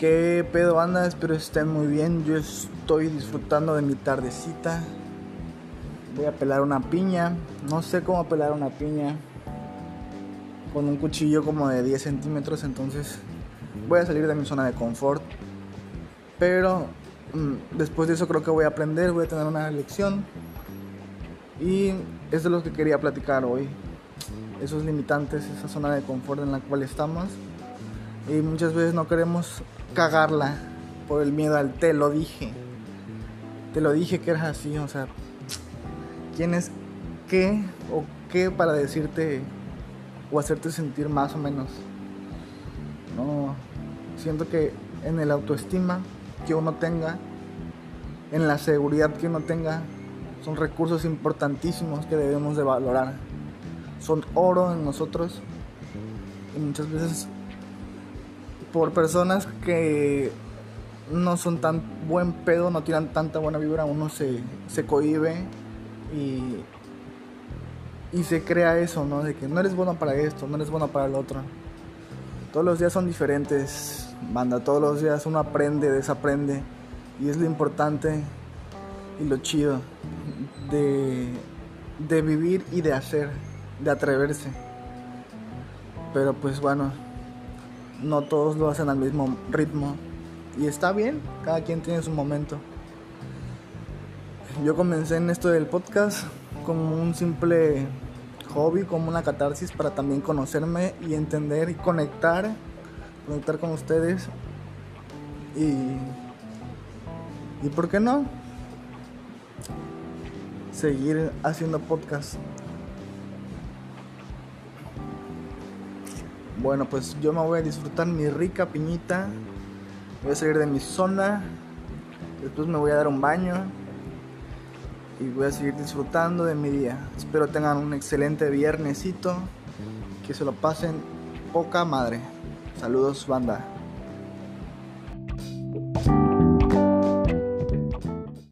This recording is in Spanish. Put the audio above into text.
¿Qué pedo anda? Espero estén muy bien. Yo estoy disfrutando de mi tardecita. Voy a pelar una piña. No sé cómo pelar una piña. Con un cuchillo como de 10 centímetros. Entonces voy a salir de mi zona de confort. Pero mm, después de eso creo que voy a aprender. Voy a tener una lección. Y es de lo que quería platicar hoy. Esos limitantes, esa zona de confort en la cual estamos. Y muchas veces no queremos cagarla por el miedo al te lo dije. Te lo dije que eras así, o sea, ¿quién es qué o qué para decirte o hacerte sentir más o menos? No, siento que en el autoestima que uno tenga, en la seguridad que uno tenga, son recursos importantísimos que debemos de valorar. Son oro en nosotros y muchas veces por personas que no son tan buen pedo, no tiran tanta buena vibra, uno se, se y, y se crea eso, ¿no? De que no eres bueno para esto, no eres bueno para el otro. Todos los días son diferentes, banda, todos los días uno aprende, desaprende y es lo importante y lo chido de, de vivir y de hacer, de atreverse. Pero pues bueno, no todos lo hacen al mismo ritmo. Y está bien, cada quien tiene su momento. Yo comencé en esto del podcast como un simple hobby, como una catarsis para también conocerme y entender y conectar, conectar con ustedes. Y, y por qué no? Seguir haciendo podcast. Bueno, pues yo me voy a disfrutar mi rica piñita. Voy a salir de mi zona. Después me voy a dar un baño. Y voy a seguir disfrutando de mi día. Espero tengan un excelente viernesito. Que se lo pasen poca madre. Saludos, banda.